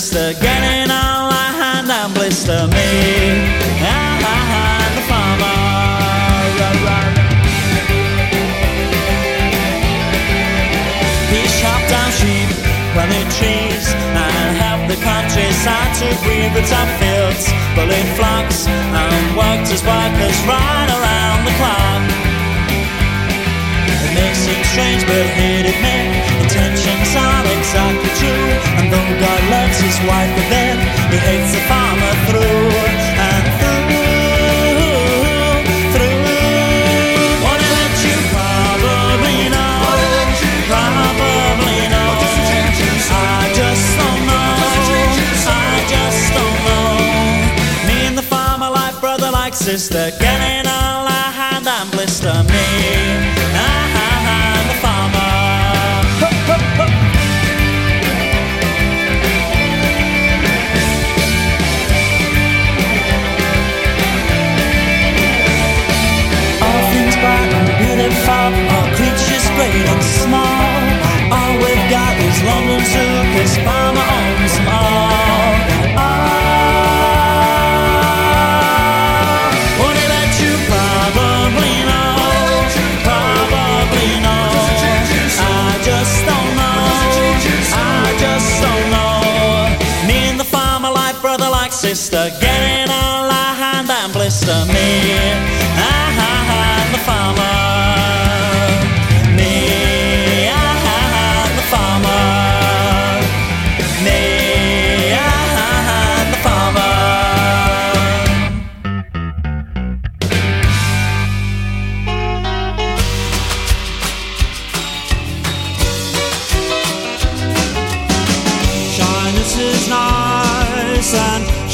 sister getting all I hand and blister me. Ah, the farmer. He chopped down sheep, planted trees, and helped the countryside to breathe the top fields, bullied flocks, and worked his workers right around the clock. It may seem strange, but he admit are exactly true. And though God loves his wife a bit, he hates the farmer through and through, through. What did you probably know? Probably know. I just don't know. I just don't know. Me and the farmer like brother like sister, getting all hand and blister me. All creatures great and small. All we've got is London Zoo, cause owns all. You probably know? Probably know. I just don't know. I just don't know. Me and the farmer like brother like sister,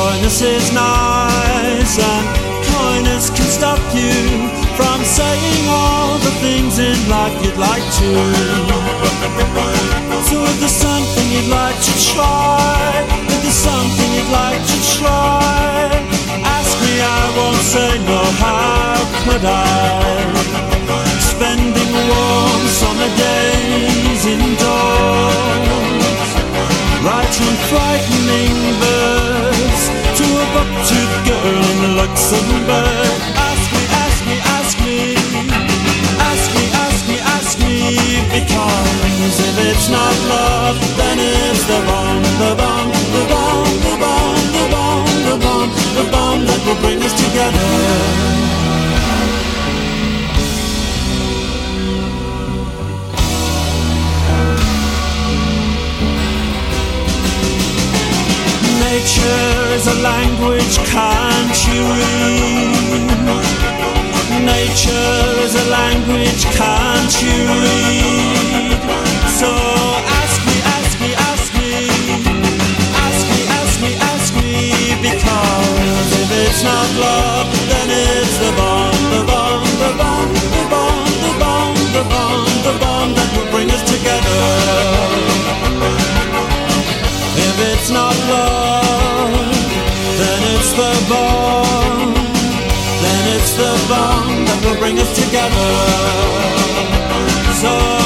Coyness is nice and kindness can stop you from saying all the things in life you'd like to. So if there's something you'd like to try, if there's something you'd like to try, ask me, I won't say no, how could I? Spending warm summer days indoors, writing frightening verse to a buck-toothed girl in Luxembourg. Ask me, ask me, ask me, ask me, ask me, ask me, because if it's not love, then it's the bomb, the bomb, the bomb, the bomb, the bomb, the bomb, the bomb that will bring us together. Nature is a language, can't you read? Nature is a language, can't you read? So ask me, ask me, ask me, ask me, ask me, ask me, because if it's not love, bring us together. So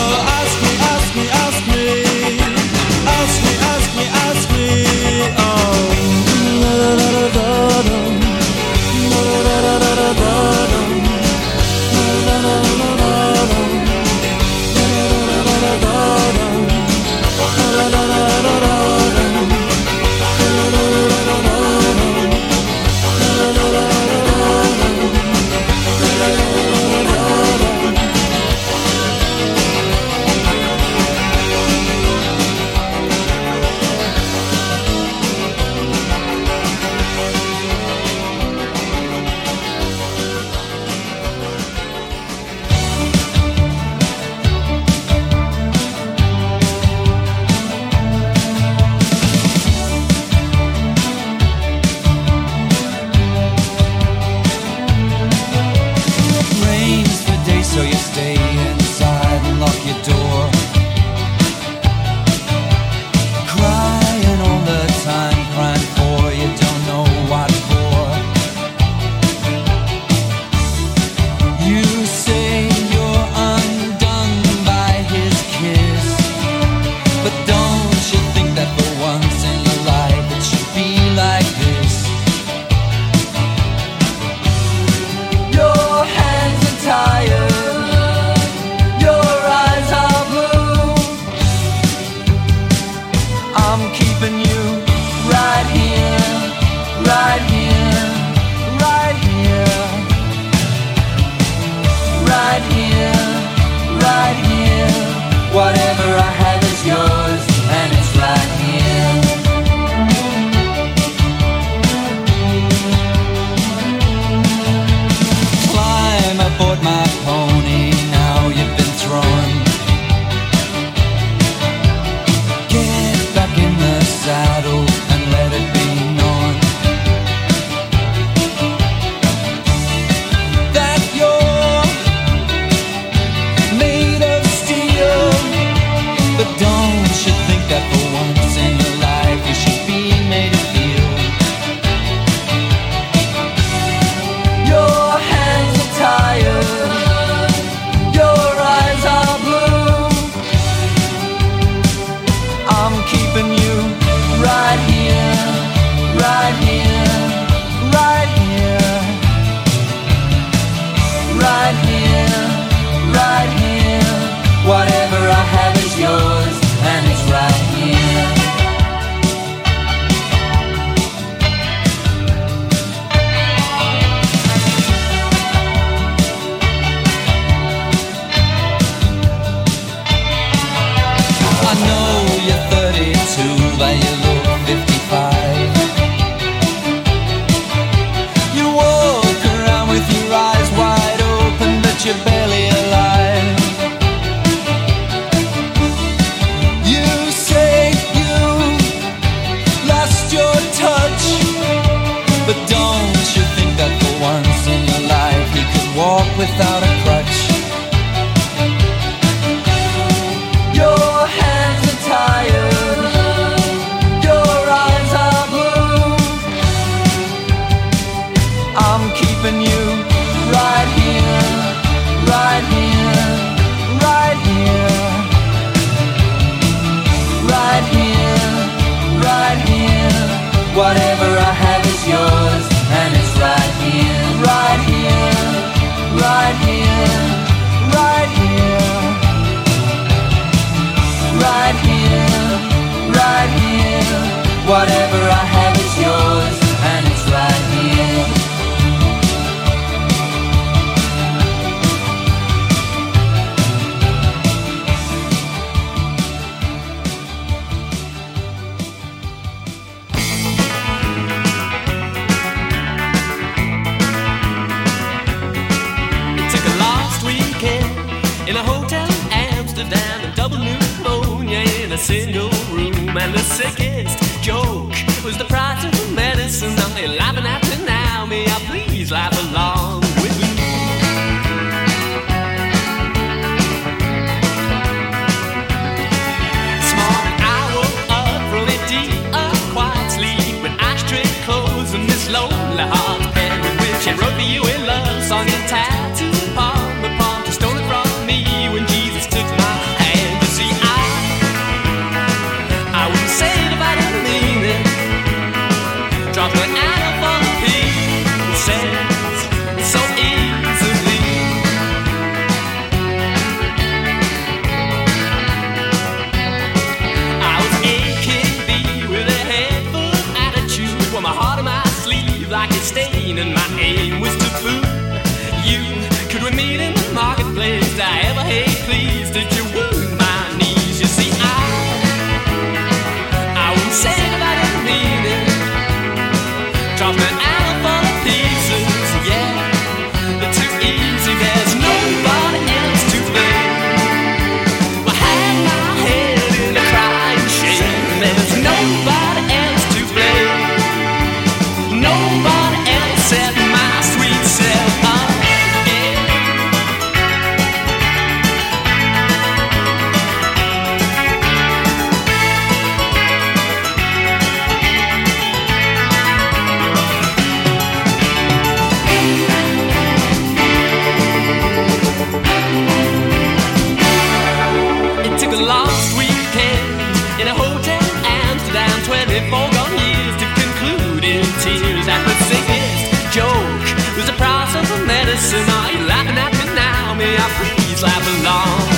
the foregone years to conclude in tears at the sickest joke. There's a price of the medicine. Are you laughing at me now? May I please laugh along?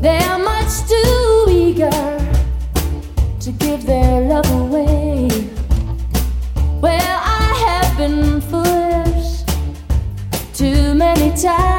They're much too eager to give their love away. Well, I have been foolish too many times.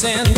Just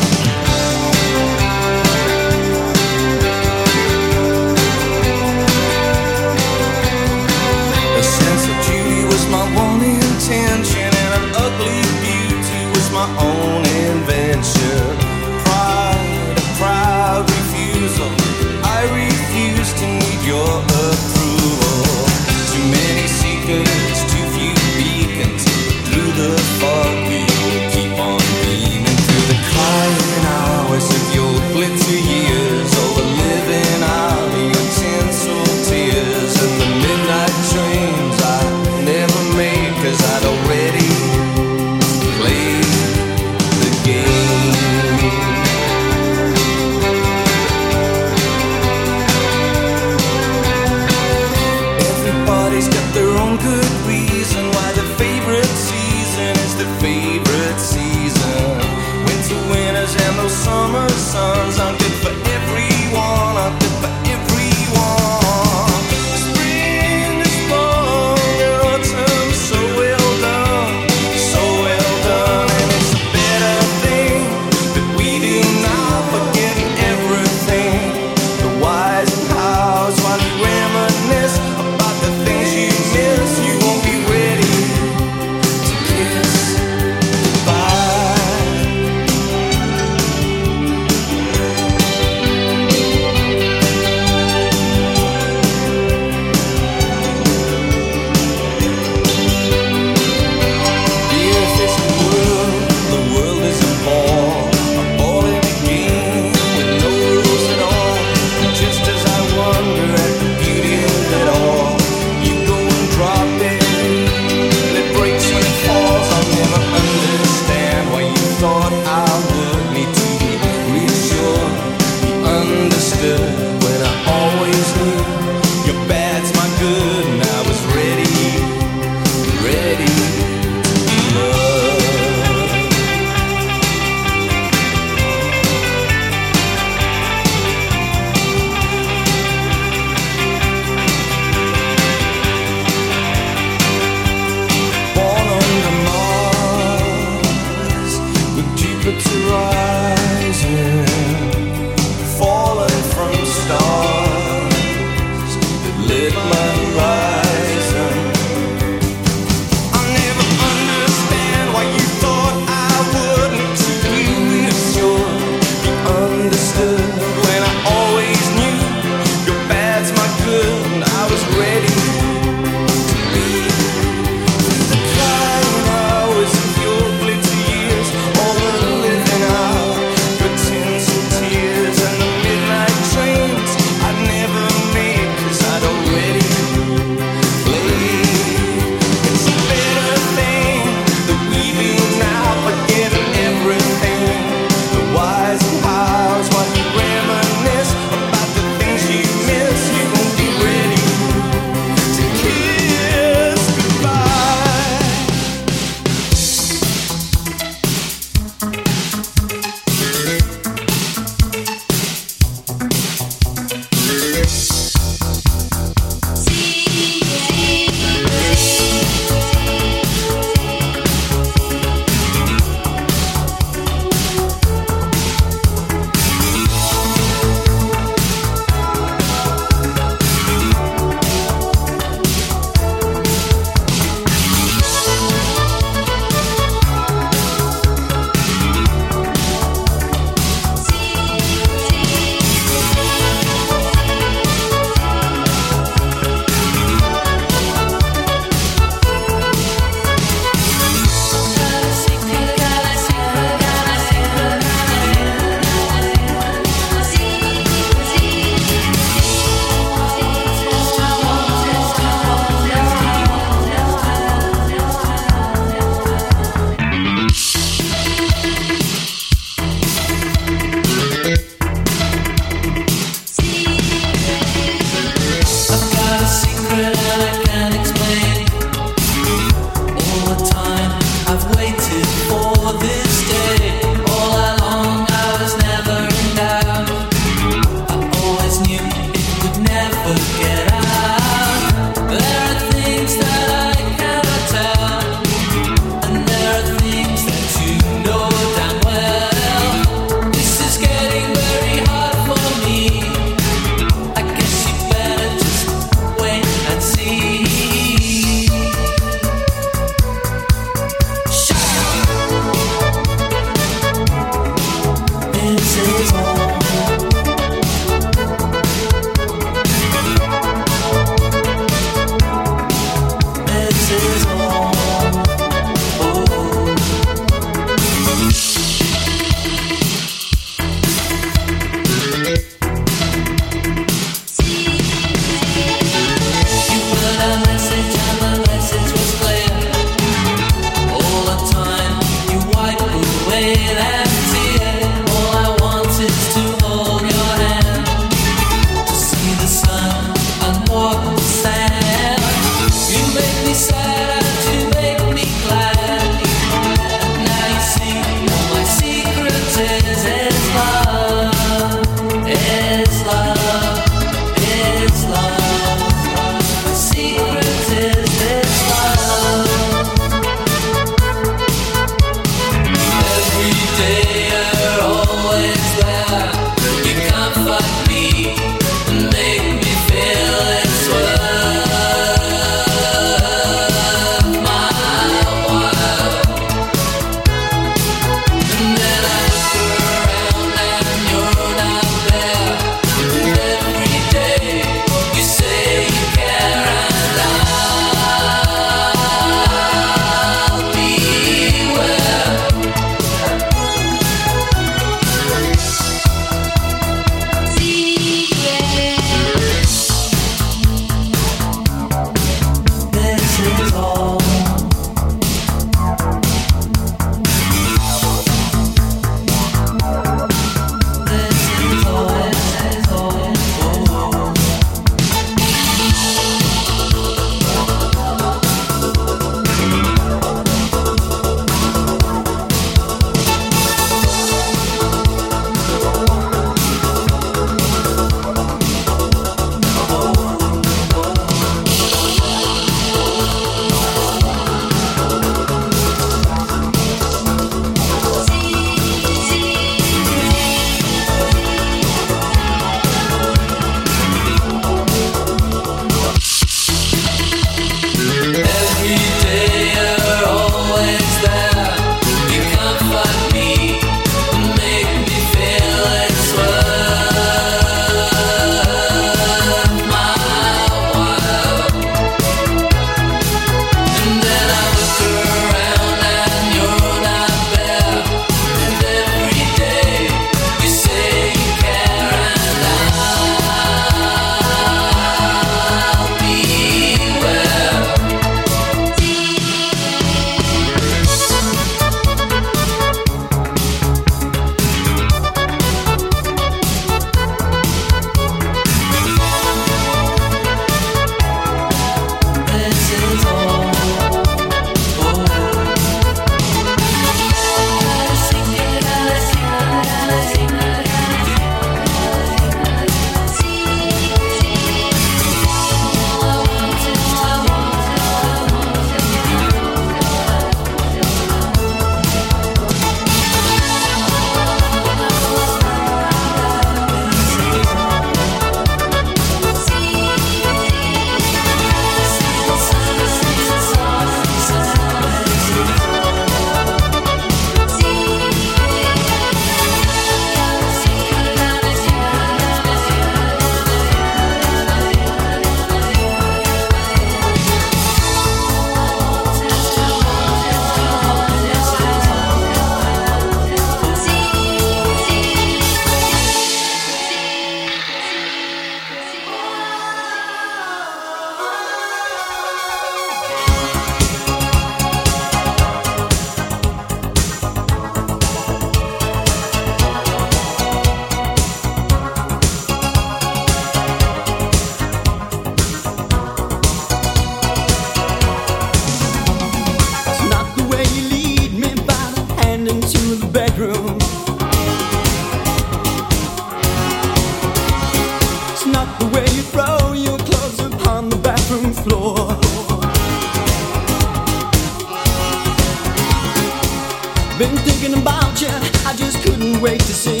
wait to see.